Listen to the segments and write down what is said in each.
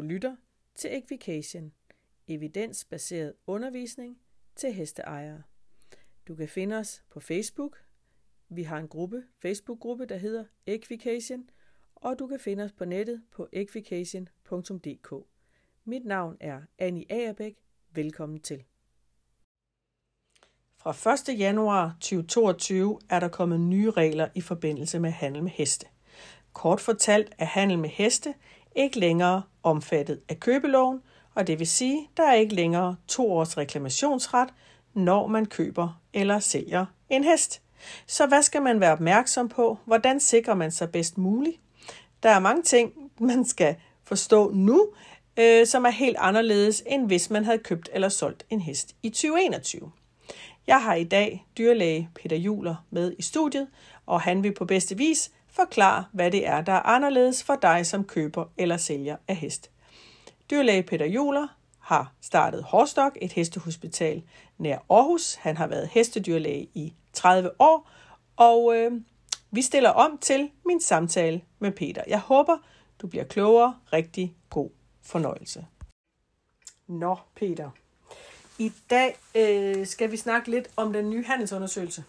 Du lytter til Equication, evidensbaseret undervisning til hesteejere. Du kan finde os på Facebook. Vi har en gruppe, Facebook-gruppe, der hedder Equication, og du kan finde os på nettet på equication.dk. Mit navn er Annie Agerbæk. Velkommen til. Fra 1. januar 2022 er der kommet nye regler i forbindelse med handel med heste. Kort fortalt er handel med heste ikke længere omfattet af købeloven, og det vil sige, der er ikke længere to års reklamationsret, når man køber eller sælger en hest. Så hvad skal man være opmærksom på? Hvordan sikrer man sig bedst muligt? Der er mange ting, man skal forstå nu, øh, som er helt anderledes, end hvis man havde købt eller solgt en hest i 2021. Jeg har i dag dyrlæge Peter Juler med i studiet, og han vil på bedste vis forklare, hvad det er, der er anderledes for dig som køber eller sælger af hest. Dyrlæge Peter Juler har startet Hårstok, et hestehospital nær Aarhus. Han har været hestedyrlæge i 30 år, og øh, vi stiller om til min samtale med Peter. Jeg håber, du bliver klogere. Rigtig god fornøjelse. Nå, Peter. I dag øh, skal vi snakke lidt om den nye handelsundersøgelse.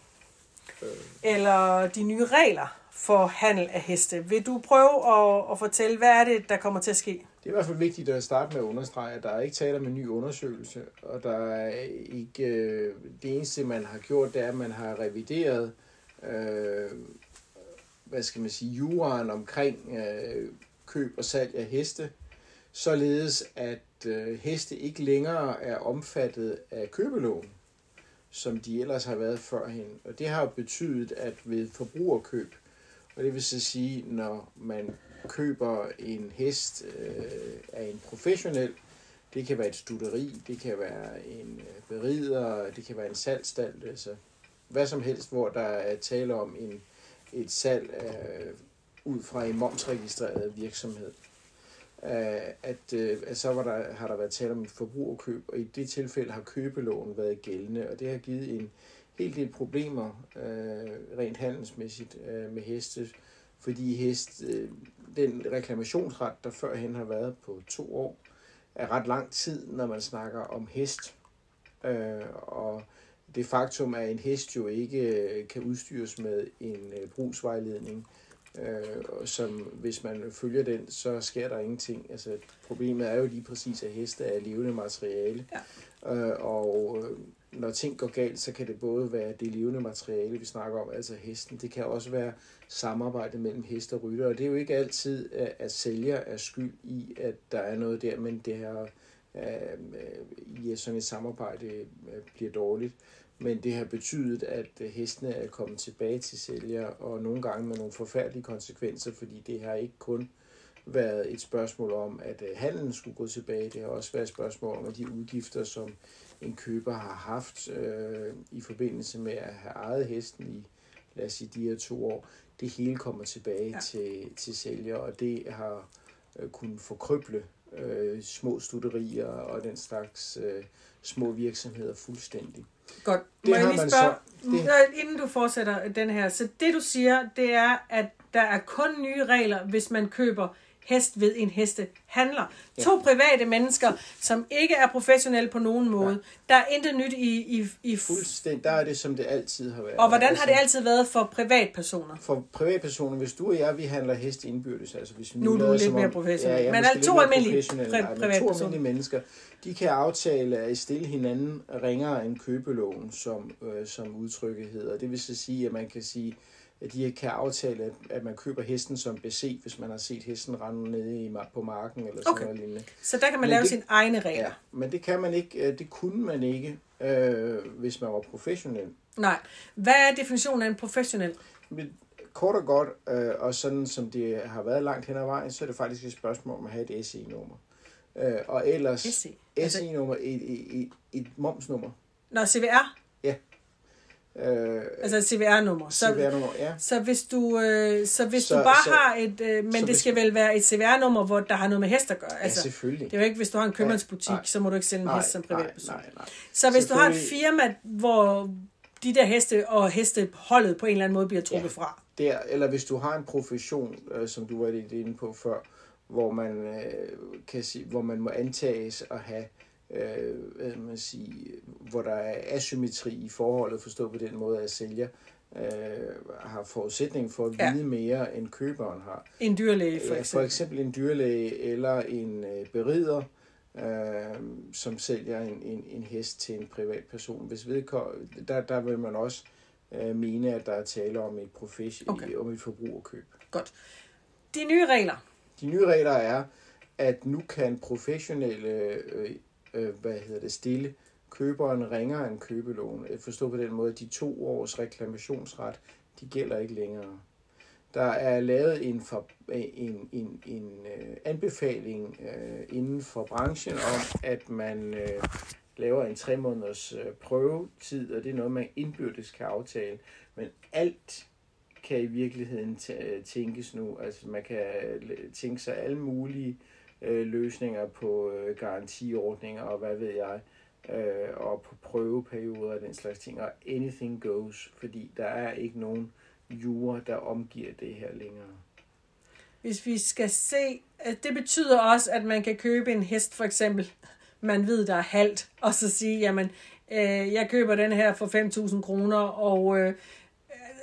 Øh. Eller de nye regler for handel af heste. Vil du prøve at, at fortælle, hvad er det, der kommer til at ske? Det er i hvert fald vigtigt at starte med at understrege, at der er ikke tale om en ny undersøgelse, og der er ikke, øh, det eneste, man har gjort, det er, at man har revideret, øh, hvad skal man sige, juraen omkring øh, køb og salg af heste, således at øh, heste ikke længere er omfattet af købeloven, som de ellers har været førhen. Og det har betydet, at ved forbrugerkøb, og det vil så sige, når man køber en hest øh, af en professionel, det kan være et studeri, det kan være en øh, berider, det kan være en salgstald, altså hvad som helst, hvor der er tale om en, et salg øh, ud fra en momsregistreret virksomhed. Øh, at, øh, at så var der, har der været tale om et forbrugerkøb, og i det tilfælde har købeloven været gældende, og det har givet en hel del problemer øh, rent handelsmæssigt øh, med heste, fordi hest, øh, den reklamationsret, der førhen har været på to år, er ret lang tid, når man snakker om hest. Øh, og det faktum, at en hest jo ikke øh, kan udstyres med en øh, brugsvejledning, øh, som hvis man følger den, så sker der ingenting. Altså, problemet er jo lige præcis, at heste er levende materiale. Ja. Øh, og øh, når ting går galt, så kan det både være det levende materiale, vi snakker om, altså hesten. Det kan også være samarbejde mellem hest og rytter. Og det er jo ikke altid, øh, at sælger er skyld i, at der er noget der, men det her øh, i sådan et samarbejde øh, bliver dårligt. Men det har betydet, at hestene er kommet tilbage til sælger, og nogle gange med nogle forfærdelige konsekvenser, fordi det har ikke kun været et spørgsmål om, at handlen skulle gå tilbage. Det har også været et spørgsmål om, at de udgifter, som en køber har haft øh, i forbindelse med at have ejet hesten i, lad os sige, de her to år, det hele kommer tilbage ja. til, til sælger, og det har øh, kunnet forkrøble øh, små studerier og den slags øh, små virksomheder fuldstændig. Godt. Må det jeg lige spørge, så, det... inden du fortsætter den her, så det du siger, det er, at der er kun nye regler, hvis man køber hest ved en hestehandler. Ja. To private mennesker, som ikke er professionelle på nogen måde. Ja. Der er intet nyt i... i, i Fuldstændig. Der er det, som det altid har været. Og hvordan har det altså- altid været for privatpersoner? For privatpersoner, hvis du og jeg, vi handler hest indbyrdes, altså hvis vi nu, nu er du lidt mere professionel. Ja, Men er to almindelige pri- privatpersoner? To almindelige mennesker, de kan aftale at stille hinanden ringere end købeloven, som, øh, som udtrykket hedder. Det vil så sige, at man kan sige, at de kan aftale, at, man køber hesten som BC, hvis man har set hesten rende nede i, på marken eller sådan okay. noget lignende. Så der kan man men lave det, sine egne regler? Ja, men det kan man ikke, øh, det kunne man ikke, øh, hvis man var professionel. Nej. Hvad er definitionen af en professionel? Men, kort og godt, øh, og sådan som det har været langt hen ad vejen, så er det faktisk et spørgsmål om at have et SE-nummer. Øh, og ellers SE? SE-nummer, et, et, et, et momsnummer. Nå, CVR? Øh, altså et CVR-nummer. Så, CVR-nummer, ja. Så hvis du, øh, så hvis så, du bare så, har et, øh, men det skal vel være et CVR-nummer, hvor der har noget med hest at gøre. Altså, ja, selvfølgelig. Det er jo ikke, hvis du har en købmandsbutik, ja, så må du ikke sælge en nej, hest som privatperson. Nej, nej, nej. Så hvis du har et firma, hvor de der heste og hesteholdet på en eller anden måde bliver trukket ja, fra. Der, eller hvis du har en profession, øh, som du var lidt inde på før, hvor man øh, kan sige, hvor man må antages at have øh, hvad man sige, hvor der er asymmetri i forholdet, forstået på den måde, at sælger øh, har forudsætning for at vide ja. mere, end køberen har. En dyrlæge, for eksempel. For eksempel en dyrlæge eller en øh, berider, øh, som sælger en, en, en hest til en privatperson. Hvis der, der vil man også øh, mene, at der er tale om et, profession, okay. om et forbrugerkøb. Godt. De nye regler. De nye regler er, at nu kan professionelle øh, øh, hvad hedder det, stille køberen ringer en købelån. Øh, Forstå på den måde, at de to års reklamationsret, de gælder ikke længere. Der er lavet en, for, øh, en, en, en øh, anbefaling øh, inden for branchen om, at man øh, laver en tre måneders øh, prøvetid, og det er noget, man indbyrdes kan aftale. Men alt kan i virkeligheden tænkes nu. Altså man kan øh, tænke sig alle mulige uh, løsninger på uh, garantiordninger og hvad ved jeg øh, og på prøveperioder og den slags ting, og anything goes, fordi der er ikke nogen jure, der omgiver det her længere. Hvis vi skal se, det betyder også, at man kan købe en hest for eksempel, man ved, der er halvt, og så sige, jamen, øh, jeg køber den her for 5.000 kroner, og øh,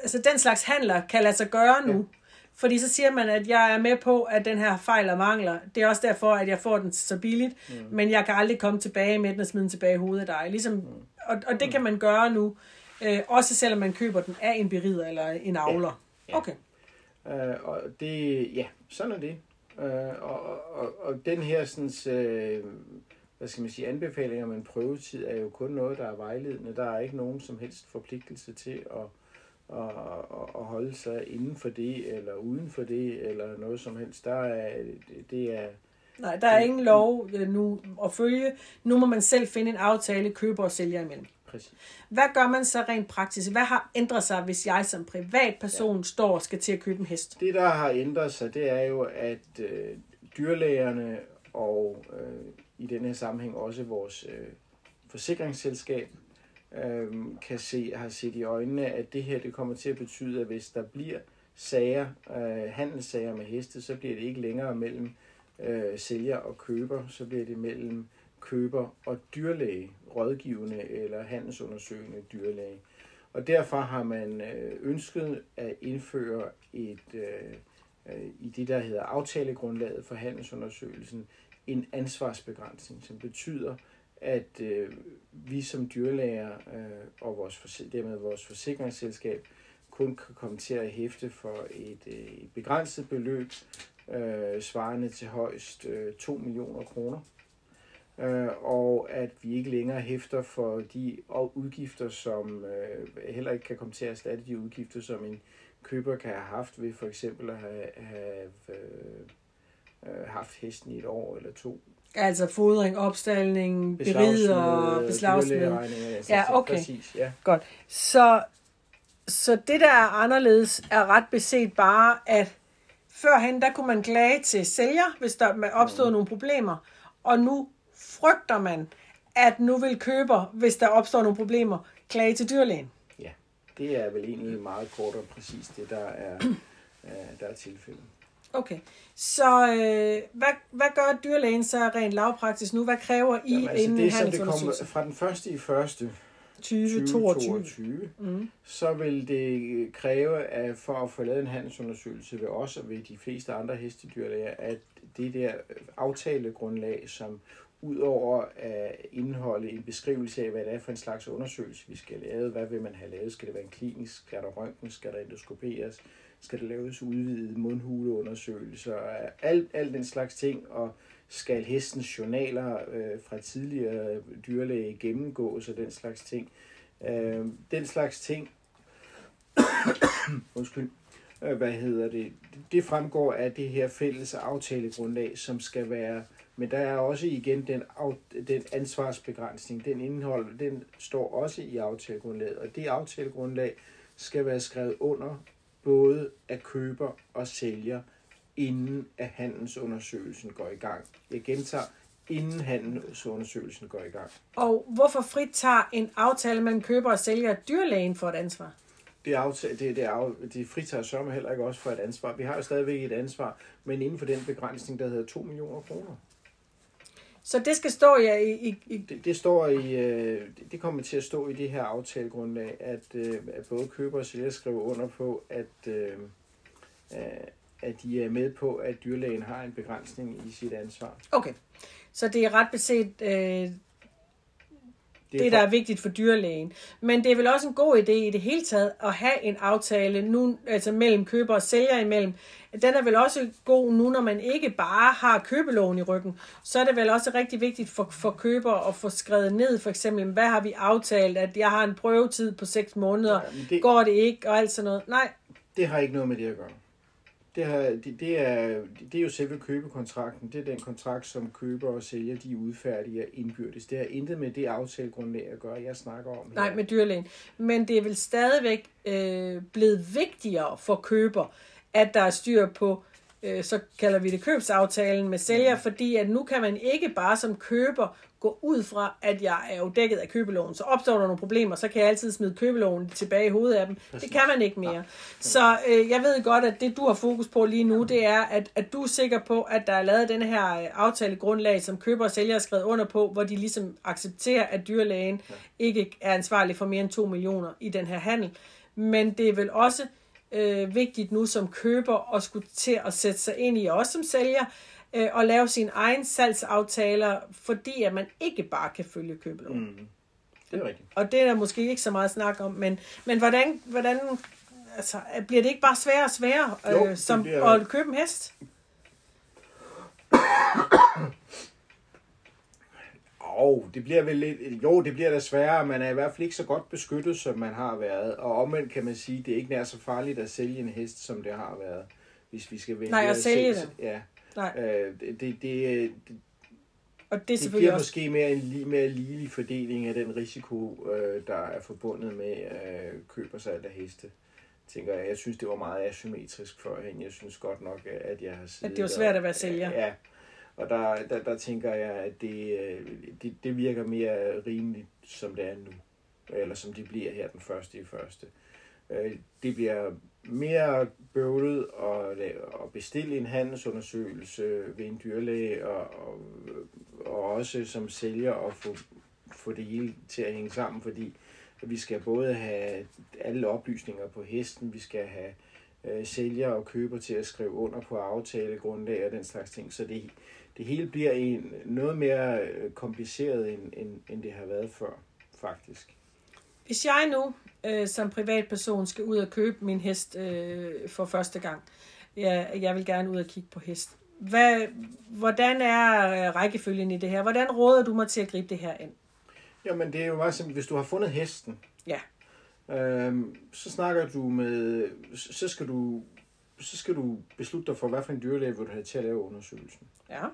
altså den slags handler kan lade sig gøre nu. Ja. Fordi så siger man, at jeg er med på, at den her fejl og mangler. Det er også derfor, at jeg får den så billigt, mm. men jeg kan aldrig komme tilbage med den og smide den tilbage i hovedet af dig. Ligesom, mm. og, og det kan man gøre nu, øh, også selvom man køber den af en berider eller en avler. Ja. Ja. Okay. Uh, og det, ja, sådan er det. Uh, og, og, og den her sådan, uh, hvad skal man sige, anbefaling om en prøvetid er jo kun noget, der er vejledende. Der er ikke nogen som helst forpligtelse til at og, og, og holde sig inden for det, eller uden for det, eller noget som helst. Der er, det er... Nej, der er ingen lov øh, nu at følge. Nu må man selv finde en aftale, køber og sælger imellem. Præcis. Hvad gør man så rent praktisk? Hvad har ændret sig, hvis jeg som privatperson ja. står og skal til at købe en hest? Det, der har ændret sig, det er jo, at øh, dyrlægerne og øh, i denne sammenhæng også vores øh, forsikringsselskab øh, kan se, har set i øjnene, at det her det kommer til at betyde, at hvis der bliver sager, øh, handelssager med heste, så bliver det ikke længere mellem øh, sælger og køber, så bliver det mellem køber og dyrlæge, rådgivende eller handelsundersøgende dyrlæge. Og derfor har man øh, ønsket at indføre et, øh, øh, i det, der hedder aftalegrundlaget for handelsundersøgelsen, en ansvarsbegrænsning, som betyder, at øh, vi som dyrlæger øh, og vores, dermed vores forsikringsselskab kun kan komme til at hæfte for et, øh, et begrænset beløb, øh, svarende til højst øh, 2 millioner kroner. Øh, og at vi ikke længere hæfter for de udgifter, som øh, heller ikke kan komme til at erstatte de udgifter, som en køber kan have haft ved for eksempel at have, have øh, øh haft hesten i et år eller to Altså fodring, opstalning, berider, beslagsmed. Ja, okay. Præcis, ja. Godt. Så, så det, der er anderledes, er ret beset bare, at førhen, der kunne man klage til sælger, hvis der opstod mm. nogle problemer. Og nu frygter man, at nu vil køber, hvis der opstår nogle problemer, klage til dyrlægen. Ja, det er vel egentlig meget kort og præcis det, der er, der er tilfældet. Okay, så øh, hvad, hvad gør dyrlægen så rent lavpraktisk nu? Hvad kræver I Jamen, altså, inden det, som det kommer fra den første i første 2022, 2022 mm. så vil det kræve, at for at få lavet en handelsundersøgelse ved os og ved de fleste andre hestedyrlæger, at det der aftalegrundlag, som udover at indeholde en beskrivelse af, hvad det er for en slags undersøgelse, vi skal lave, hvad vil man have lavet, skal det være en klinisk, skal der røntgen, skal der endoskoperes, skal der laves udvidede mundhuleundersøgelser, alt, alt den slags ting, og skal hestens journaler øh, fra tidligere dyrlæge gennemgås og den slags ting. Øh, den slags ting, undskyld, øh, hvad hedder det, det fremgår af det her fælles aftalegrundlag, som skal være, men der er også igen den, den ansvarsbegrænsning, den indhold, den står også i aftalegrundlaget, og det aftalegrundlag skal være skrevet under både af køber og sælger, inden at handelsundersøgelsen går i gang. Jeg gentager, inden handelsundersøgelsen går i gang. Og hvorfor fritager en aftale mellem køber og sælger dyrlægen for et ansvar? Det, aftale, det, det, af, det fritager sørme heller ikke også for et ansvar. Vi har jo stadigvæk et ansvar, men inden for den begrænsning, der hedder 2 millioner kroner. Så det skal stå ja, i... i, i... Det, det, står i, øh, det kommer til at stå i det her aftalegrundlag, at, øh, at både køber og sælger skriver under på, at, øh, at de er med på, at dyrlægen har en begrænsning i sit ansvar. Okay, så det er ret beset øh, det, det, der er vigtigt for dyrlægen. Men det er vel også en god idé i det hele taget at have en aftale nu, altså mellem køber og sælger imellem. Den er vel også god nu, når man ikke bare har købeloven i ryggen. Så er det vel også rigtig vigtigt for, for køber at få skrevet ned, for eksempel, hvad har vi aftalt, at jeg har en prøvetid på 6 måneder, ja, det, går det ikke, og alt sådan noget. Nej. Det har ikke noget med det at gøre. Det, har, det, det, er, det er jo selve købekontrakten. Det er den kontrakt, som køber og sælger, de udfærdiger indbyrdes. Det har intet med det aftalegrundlag at gøre, jeg snakker om. Her. Nej, med dyrlægen. Men det er vel stadigvæk øh, blevet vigtigere for køber, at der er styr på, øh, så kalder vi det købsaftalen med sælger, mm. fordi at nu kan man ikke bare som køber gå ud fra, at jeg er jo dækket af købeloven. Så opstår der nogle problemer, så kan jeg altid smide købeloven tilbage i hovedet af dem. Det kan man ikke mere. Så øh, jeg ved godt, at det du har fokus på lige nu, det er, at, at du er sikker på, at der er lavet den her øh, aftalegrundlag, som køber og sælger har skrevet under på, hvor de ligesom accepterer, at dyrlægen ikke er ansvarlig for mere end 2 millioner i den her handel. Men det er vel også øh, vigtigt nu som køber at skulle til at sætte sig ind i, også som sælger, øh, og lave sine egne salgsaftaler, fordi at man ikke bare kan følge købeloven. Mm. Det er rigtigt. Og det er der måske ikke så meget snak om, men, men hvordan, hvordan altså, bliver det ikke bare sværere og sværere jo, øh, som bliver... at købe en hest? Oh, det bliver vel lidt, jo, det bliver da sværere. Man er i hvert fald ikke så godt beskyttet, som man har været. Og omvendt kan man sige, det er ikke nær så farligt at sælge en hest, som det har været. Hvis vi skal vælge Nej, at sælge det. Ja, Nej. Øh, det, det, det, og det, er det bliver også... måske mere en mere ligelig fordeling af den risiko, øh, der er forbundet med øh, køb og salg af heste. Tænker jeg, jeg synes, det var meget asymmetrisk førhen. Jeg synes godt nok, at jeg har siddet... At det var svært at være sælger. Ja, og der, der, der tænker jeg, at det, øh, det, det virker mere rimeligt, som det er nu. Eller som det bliver her den første i første. Øh, det bliver mere bøvlet at, at bestille en handelsundersøgelse ved en dyrlæge, og, og, og også som sælger at få, få det hele til at hænge sammen, fordi vi skal både have alle oplysninger på hesten, vi skal have øh, sælger og køber til at skrive under på aftalegrundlag og den slags ting, så det, det hele bliver en, noget mere øh, kompliceret, end, end, end det har været før, faktisk. Hvis jeg nu øh, som privatperson skal ud og købe min hest øh, for første gang, jeg, jeg vil gerne ud og kigge på hest. Hvad, hvordan er øh, rækkefølgen i det her? Hvordan råder du mig til at gribe det her ind? Jamen, det er jo meget simpelt. Hvis du har fundet hesten, ja. øhm, så snakker du med, så skal du, så skal du beslutte dig for, hvad for en dyrlæge vil du have til at lave undersøgelsen. Ja.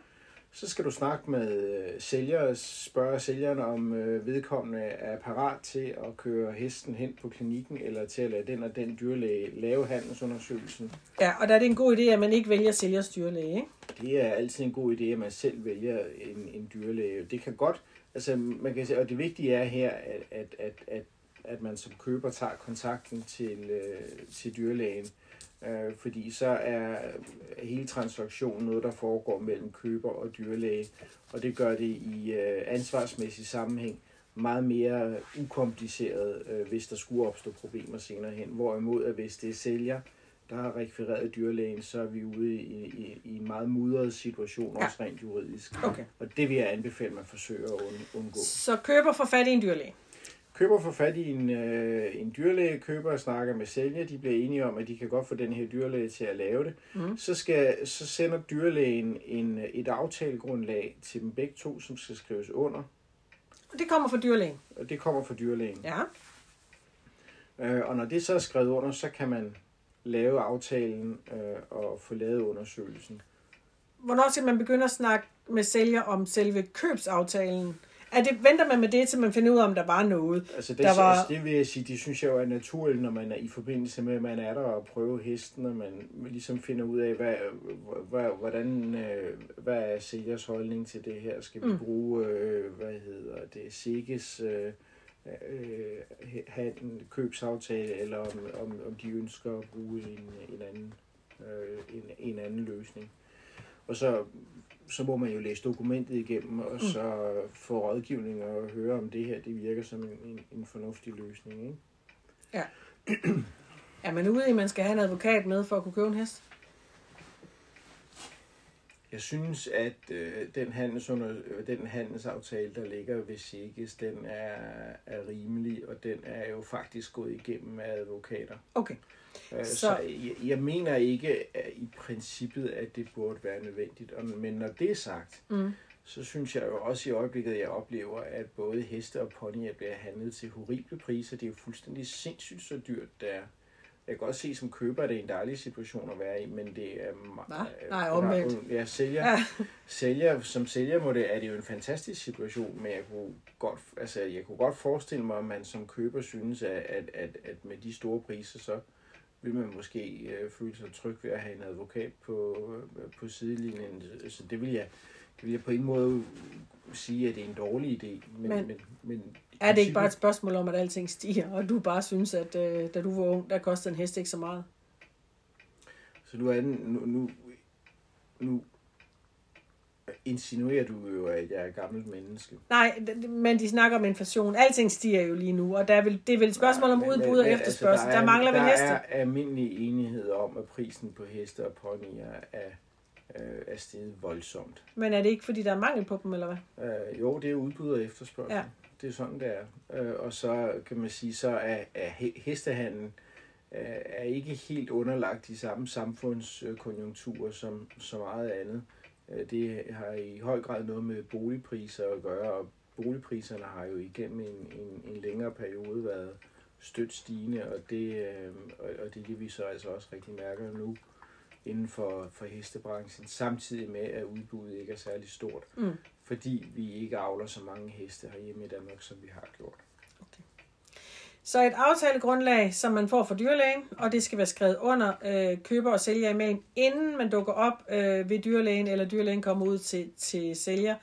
Så skal du snakke med øh, sælger og spørge sælgeren, om øh, vedkommende er parat til at køre hesten hen på klinikken, eller til at lade den og den dyrlæge lave handelsundersøgelsen. Ja, og der er det en god idé, at man ikke vælger sælgers dyrlæge, ikke? Det er altid en god idé, at man selv vælger en, en dyrlæge. Det kan godt, altså man kan sige, og det vigtige er her, at, at, at, at, at man som køber tager kontakten til, øh, til dyrlægen, øh, fordi så er hele transaktionen noget, der foregår mellem køber og dyrlæge, og det gør det i øh, ansvarsmæssig sammenhæng meget mere ukompliceret, øh, hvis der skulle opstå problemer senere hen. Hvorimod, at hvis det er sælger, der har rekvireret dyrlægen, så er vi ude i, i, i en meget mudret situation, ja. også rent juridisk. Okay. Og det vil jeg anbefale, at man forsøger at undgå. Så køber får fat i en dyrlæge? Køber får fat i en, øh, en dyrlæge, køber og snakker med sælger, de bliver enige om, at de kan godt få den her dyrlæge til at lave det. Mm. Så, skal, så sender dyrlægen en, et aftalegrundlag til dem begge to, som skal skrives under. Og det kommer fra dyrlægen? Og det kommer fra dyrlægen. Ja. Øh, og når det så er skrevet under, så kan man lave aftalen øh, og få lavet undersøgelsen. Hvornår skal man begynde at snakke med sælger om selve købsaftalen? Er det, venter man med det, til man finder ud af, om der var noget? Altså det, der var... altså det vil jeg sige, det synes jeg jo er naturligt, når man er i forbindelse med, at man er der og prøver hesten, og man ligesom finder ud af, hvad, hvad, hvordan, øh, hvad er sælgers holdning til det her? Skal vi mm. bruge, øh, hvad hedder det, Sikkes øh, øh, have en købsaftale, eller om, om, om de ønsker at bruge en, en, anden, øh, en, en anden løsning. Og så, så må man jo læse dokumentet igennem, og så få rådgivning og høre, om det her det virker som en, en, en fornuftig løsning. Ikke? Ja. Er man ude i, at man skal have en advokat med for at kunne købe en hest? Jeg synes, at øh, den, handelsunder, øh, den handelsaftale, der ligger ved Sikkes, den er, er rimelig, og den er jo faktisk gået igennem af advokater. Okay. Øh, Så- så jeg, jeg mener ikke at i princippet, at det burde være nødvendigt. Og- Men når det er sagt, Mm. så synes jeg jo også i øjeblikket, at jeg oplever, at både heste og ponyer bliver handlet til horrible priser. Det er jo fuldstændig sindssygt så dyrt, der er. Jeg kan godt se som køber, at det er en dejlig situation at være i, men det er... Hva? øh, Nej, omvendt. Ja, sælger, Ja. sælger, som sælger må det, er det jo en fantastisk situation, men jeg kunne godt, altså, jeg kunne godt forestille mig, at man som køber synes, at, at, at, at med de store priser, så vil man måske øh, føle sig tryg ved at have en advokat på, øh, på sidelinjen. Så det vil jeg, det vil jeg på en måde sige, at det er en dårlig idé. Men, Men- men, men Er det ikke bare et spørgsmål om, at alting stiger, og du bare synes, at øh, da du var ung, der kostede en hest ikke så meget? Så nu, er den, nu, nu, nu insinuerer du jo, at jeg er et gammelt menneske. Nej, men de snakker om inflation. Alting stiger jo lige nu, og der er vel, det er vel et spørgsmål om men- udbud og men, efterspørgsel. altså, der, mangler vel der heste. Der er almindelig enighed om, at prisen på heste og ponyer er, øh, er steget voldsomt. Men er det ikke, fordi der er mangel på dem, eller hvad? Øh, jo, det er udbud og efterspørgsel. Ja. Det er sådan, det er. Øh, og så kan man sige, så er, er he- hestehandlen øh, er ikke helt underlagt de samme samfundskonjunkturer som så meget andet. Øh, det har i høj grad noget med boligpriser at gøre, og boligpriserne har jo igennem en, en, en længere periode været stødt stigende, og det, øh, og, og det er det, vi så altså også rigtig mærker nu inden for, for hestebranchen, samtidig med, at udbuddet ikke er særlig stort Mm. fordi vi ikke avler så mange heste herhjemme i Danmark, som vi har gjort. Så et aftalegrundlag, som man får fra dyrlægen, og det skal være skrevet under øh, køber og sælger imellem, inden man dukker op øh, ved dyrlægen, eller dyrlægen kommer ud til, til sælger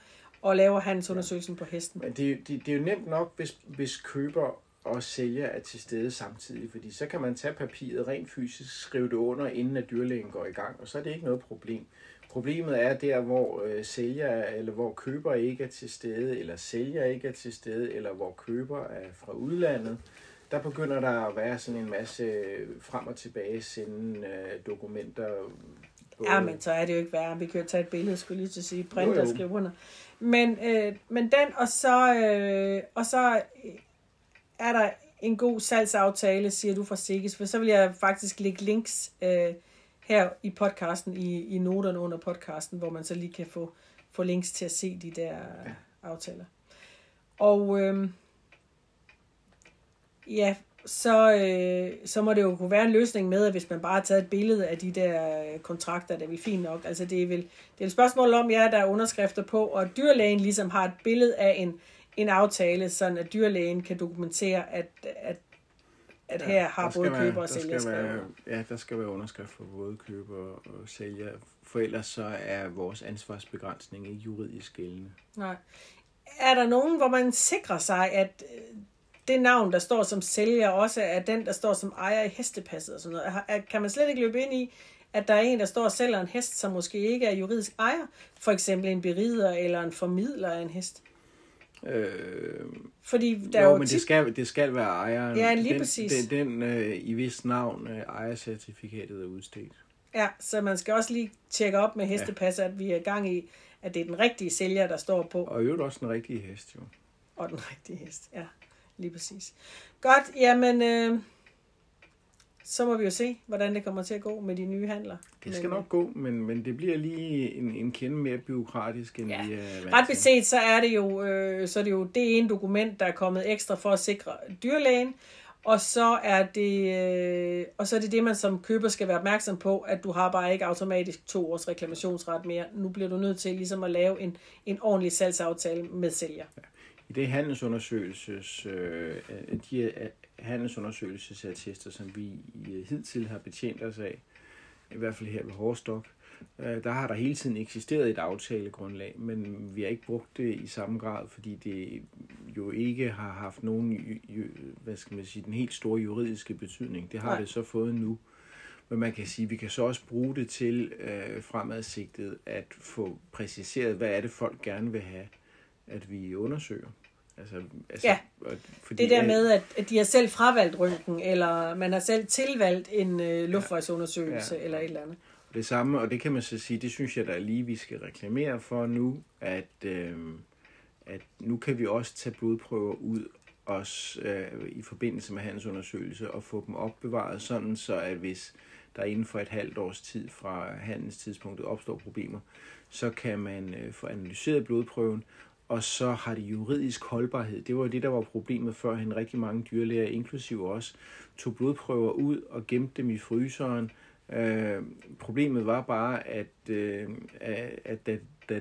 og laver handelsundersøgelsen på hesten. Men det, det, det er jo nemt nok, hvis, hvis køber og sælger er til stede samtidig, fordi så kan man tage papiret rent fysisk, skrive det under, inden at dyrlægen går i gang, og så er det ikke noget problem. Problemet er der, hvor øh, sælger eller hvor køber ikke er til stede, eller sælger ikke er til stede, eller hvor køber er fra udlandet. Der begynder der at være sådan en masse frem og tilbage sende øh, dokumenter. både- Ja, men så er det jo ikke værre. Vi kan jo tage et billede, skulle lige til at sige, printe Jo, og skrive under. Men, øh, men den, og så, øh, og så er der en god salgsaftale, siger du fra Sikkes, for så vil jeg faktisk lægge links øh, her i podcasten, i, i noterne under podcasten, hvor man så lige kan få, få links til at se de der ja. aftaler. Og øh, ja, så, øh, så må det jo kunne være en løsning med, at hvis man bare har taget et billede af de der øh, kontrakter, der er vel fint nok. Altså det er vel det er et spørgsmål om, ja, der er underskrifter på, og dyrlægen ligesom har et billede af en, en aftale, sådan at dyrlægen kan dokumentere, at, at, at ja, her har både køber og sælger skrevet. Ja, der skal være underskrift for både køber og sælger, for ellers så er vores ansvarsbegrænsning ikke juridisk gældende. Nej. Er der nogen, hvor man sikrer sig, at øh, det navn, der står som sælger, også er den, der står som ejer i hestepasset og sådan noget? Kan man slet ikke løbe ind i, at der er en, der står og sælger en hest, som måske ikke er juridisk ejer? For eksempel en berider eller en formidler af en hest? Øh, Fordi der er jo, jo men tit... det skal, det skal være ejeren. Ja, lige den, præcis. Den, den øh, i vis navn øh, ejercertifikatet er udstedt. Ja, så man skal også lige tjekke op med hestepasset, at vi er i gang i, at det er den rigtige sælger, der står på. Og i øvrigt også den rigtige hest, jo. Og den rigtige hest, ja. Lige præcis. Godt, jamen, øh, så må vi jo se, hvordan det kommer til at gå med de nye handler. Det skal Men, øh, nok gå, men, men det bliver lige en, en kende mere byråkratisk, end Ja. vi er Ret beset, så er det jo, øh, så er det jo det ene dokument, der er kommet ekstra for at sikre dyrlægen, og så er det, øh, og så er det det, man som køber skal være opmærksom på, at du har bare ikke automatisk to års reklamationsret mere. Nu bliver du nødt til ligesom at lave en, en ordentlig salgsaftale med sælger. I det handelsundersøgelses, øh, de øh, handelsundersøgelsesattester, som vi øh, hidtil har betjent os af, i hvert fald her ved Hårstok, øh, der har der hele tiden eksisteret et aftalegrundlag, men vi har ikke brugt det i samme grad, fordi det jo ikke har haft nogen, hvad skal man sige, den helt store juridiske betydning. Det har Nej. det så fået nu. Men man kan sige, at vi kan så også bruge det til øh, fremadsigtet at få præciseret, hvad er det folk gerne vil have, at vi undersøger. Altså, altså, ja, fordi, det der med, at, at de har selv fravalgt røntgen, eller man har selv tilvalgt en øh, luftvejsundersøgelse, ja, ja. eller et eller andet. Det samme, og det kan man så sige, det synes jeg, der er lige, vi skal reklamere for nu, at, øh, at nu kan vi også tage blodprøver ud også øh, i forbindelse med hans undersøgelse og få dem opbevaret, sådan så at hvis der inden for et halvt års tid fra handels tidspunktet opstår problemer, så kan man øh, få analyseret blodprøven, og så har det juridisk holdbarhed. Det var det, der var problemet før, en rigtig mange dyrlæger, inklusive os, tog blodprøver ud og gemte dem i fryseren. Øh, problemet var bare, at, øh, at da, da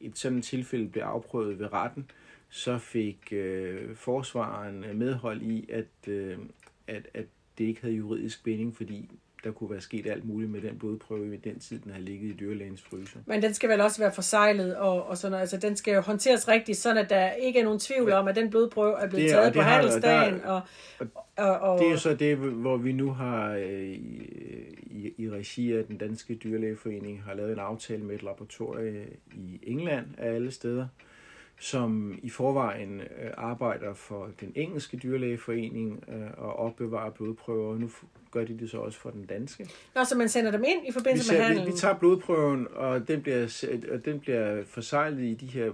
et sådan tilfælde blev afprøvet ved retten, så fik øh, forsvaren medhold i, at, øh, at, at det ikke havde juridisk binding, fordi der kunne være sket alt muligt med den blodprøve i den tid, den har ligget i dyrlægens fryser. Men den skal vel også være forsejlet, og, og sådan altså den skal jo håndteres rigtigt, sådan at der ikke er nogen tvivl om, at den blodprøve er blevet det, taget på har, handelsdagen. Og, og, og, og, det er jo så det, hvor vi nu har øh, i, i regi af den danske dyrlægeforening har lavet en aftale med et laboratorie i England af alle steder, som i forvejen øh, arbejder for den engelske dyrlægeforening øh, og opbevarer blodprøver. Nu gør de det så også for den danske. Nå, så man sender dem ind i forbindelse vi, med handelen? Vi, vi tager blodprøven, og den bliver, og den bliver forsejlet i, de her,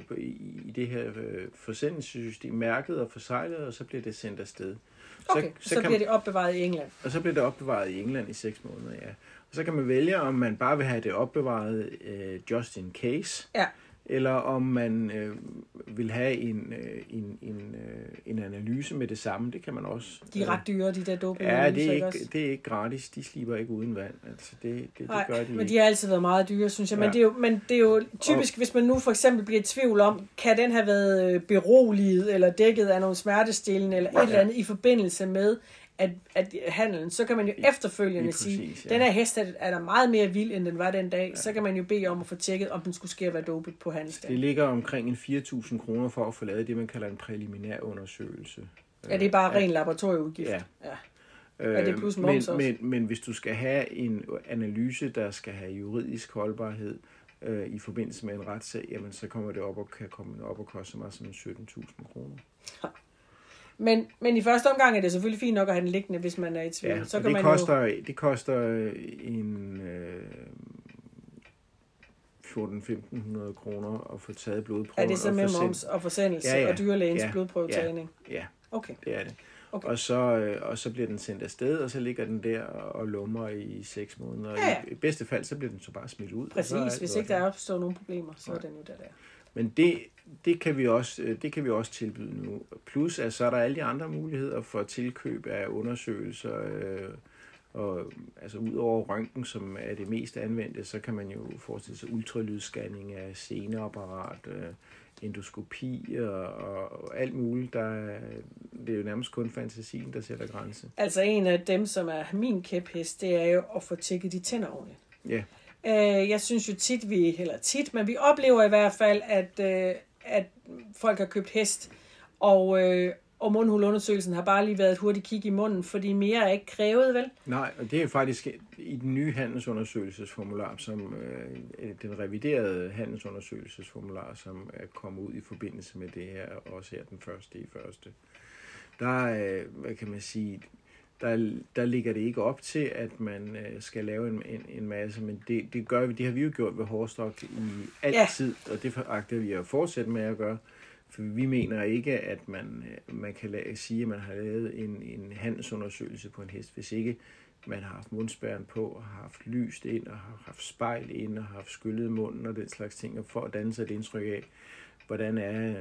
i det her øh, forsendelsessystem, mærket og forsejlet, og så bliver det sendt afsted. Okay, så, så, så bliver det opbevaret i England? Og så bliver det opbevaret i England i seks måneder, ja. Og så kan man vælge, om man bare vil have det opbevaret uh, just in case. Ja eller om man øh, vil have en, øh, en, en, øh, en analyse med det samme. Det kan man også. De er ret dyre, de der doping Ja, det er, ikke, det er ikke gratis. De slipper ikke uden vand. Altså, det, det, Nej, det gør de men de har altid været meget dyre, synes jeg. Ja. Men, det er jo, men det er jo typisk, og, hvis man nu for eksempel bliver i tvivl om, kan den have været øh, beroliget eller dækket af nogle smertestillende eller et ja. eller andet i forbindelse med, at, at handelen, så kan man jo efterfølgende præcis, sige, ja. den her hest er der meget mere vild, end den var den dag. Ja. Så kan man jo bede om at få tjekket, om den skulle ske at være dopet på handelsdagen. Det ligger omkring en 4.000 kroner for at få lavet det, man kalder en præliminær undersøgelse. Ja, det er bare ren laboratorieudgift. Ja. ja. Er det plus men, men, men hvis du skal have en analyse, der skal have juridisk holdbarhed øh, i forbindelse med en retssag, jamen så kommer det op og kan komme op og koste mig sådan 17.000 kroner. Men, men i første omgang er det selvfølgelig fint nok at have den liggende, hvis man er i tvivl. Ja, så kan det, man koster, jo... det koster en øh, 14-1500 kroner at få taget blodprøver. Er det så med moms og forsendelse ja, ja, og dyrlægens ja, blodprøvetagning? Ja, ja, okay. det er det. Okay. Og, så, øh, og så bliver den sendt afsted, og så ligger den der og lummer i seks måneder. Ja, ja. I, bedste fald, så bliver den så bare smidt ud. Præcis, hvis ikke der opstår nogen problemer, så ja. er den jo der der. Men det, det, kan vi også, øh, det kan vi også tilbyde nu. Plus, at så er der alle de andre muligheder for tilkøb af undersøgelser. Øh, og altså ud over røntgen, som er det mest anvendte, så kan man jo forestille sig ultralydsscanning af seneapparat, øh, endoskopi og, og alt muligt. Der, det er jo nærmest kun fantasien, der sætter grænse. Altså en af dem, som er min kæphest, det er jo at få tjekket de tænder ordentligt. Ja. Øh, jeg synes jo tit, vi, eller tit, men vi oplever i hvert fald, at, øh, at folk har købt hest, og, øh, og mundhulundersøgelsen har bare lige været et hurtigt kig i munden, fordi mere er ikke krævet, vel? Nej, og det er faktisk i den nye handelsundersøgelsesformular, som øh, den reviderede handelsundersøgelsesformular, som er kommet ud i forbindelse med det her, også her den første i første. Der øh, hvad kan man sige, der, der ligger det ikke op til, at man øh, skal lave en, en, en masse, men det, det gør vi, det har vi jo gjort ved Hårstok i altid, ja. og det agter vi at fortsætte med at gøre, for vi mener ikke, at man, øh, man kan lade, sige, at man har lavet en, en handelsundersøgelse på en hest, hvis ikke man har haft mundspæren på, og har haft lyst ind, og har haft spejl ind, og har haft skyllet munden og den slags ting, og for at danne sig et indtryk af, hvordan er,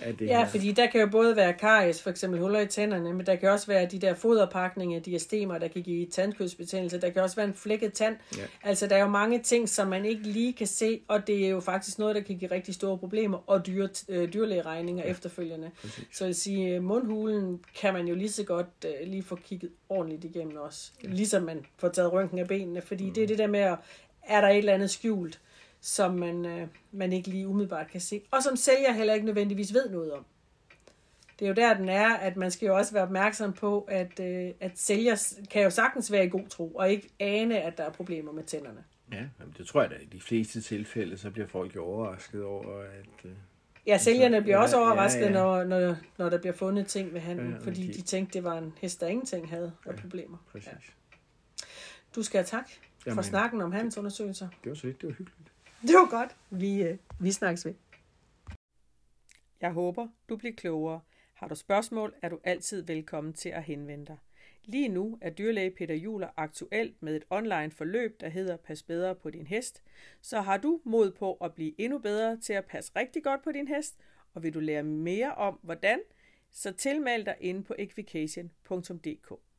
af det Ja, her. fordi der kan jo både være karies, for eksempel huller i tænderne, men der kan også være de der foderpakninger, diastemer, der kan give tandkødsbetændelse. Der kan også være en flækket tand. Ja. Altså, der er jo mange ting, som man ikke lige kan se, og det er jo faktisk noget, der kan give rigtig store problemer og dyre, øh, dyrlægeregninger ja. efterfølgende. Præcis. Så jeg sige, øh, mundhulen kan man jo lige så godt øh, lige få kigget ordentligt igennem også. Ja. Ligesom man får taget røntgen af benene, fordi mm. det er det der med, at er der et eller andet skjult, som man, øh, man ikke lige umiddelbart kan se, og som sælger heller ikke nødvendigvis ved noget om. Det er jo der, den er, at man skal jo også være opmærksom på, at, øh, at sælger kan jo sagtens være i god tro, og ikke ane, at der er problemer med tænderne. Ja, jamen, det tror jeg da. I de fleste tilfælde, så bliver folk jo overrasket over, at... Øh, Ja, sælgerne bliver Ja, også ja, overrasket, ja. Når, når, når der bliver fundet ting ved handlen, Ja, ja, ja, fordi de- de tænkte, det var en hest, der ingenting havde af problemer. præcis. Ja. Ja. Du skal have tak for Jamen. snakken om handelsundersøgelser. Det var så lidt, det var hyggeligt. Det var godt. Vi, øh, vi snakkes ved. Jeg håber, du bliver klogere. Har du spørgsmål, er du altid velkommen til at henvende dig. Lige nu er dyrlæge Peter Juler aktuelt med et online forløb, der hedder Pas bedre på din hest. Så har du mod på at blive endnu bedre til at passe rigtig godt på din hest, og vil du lære mere om hvordan, så tilmeld dig inde på equication.dk.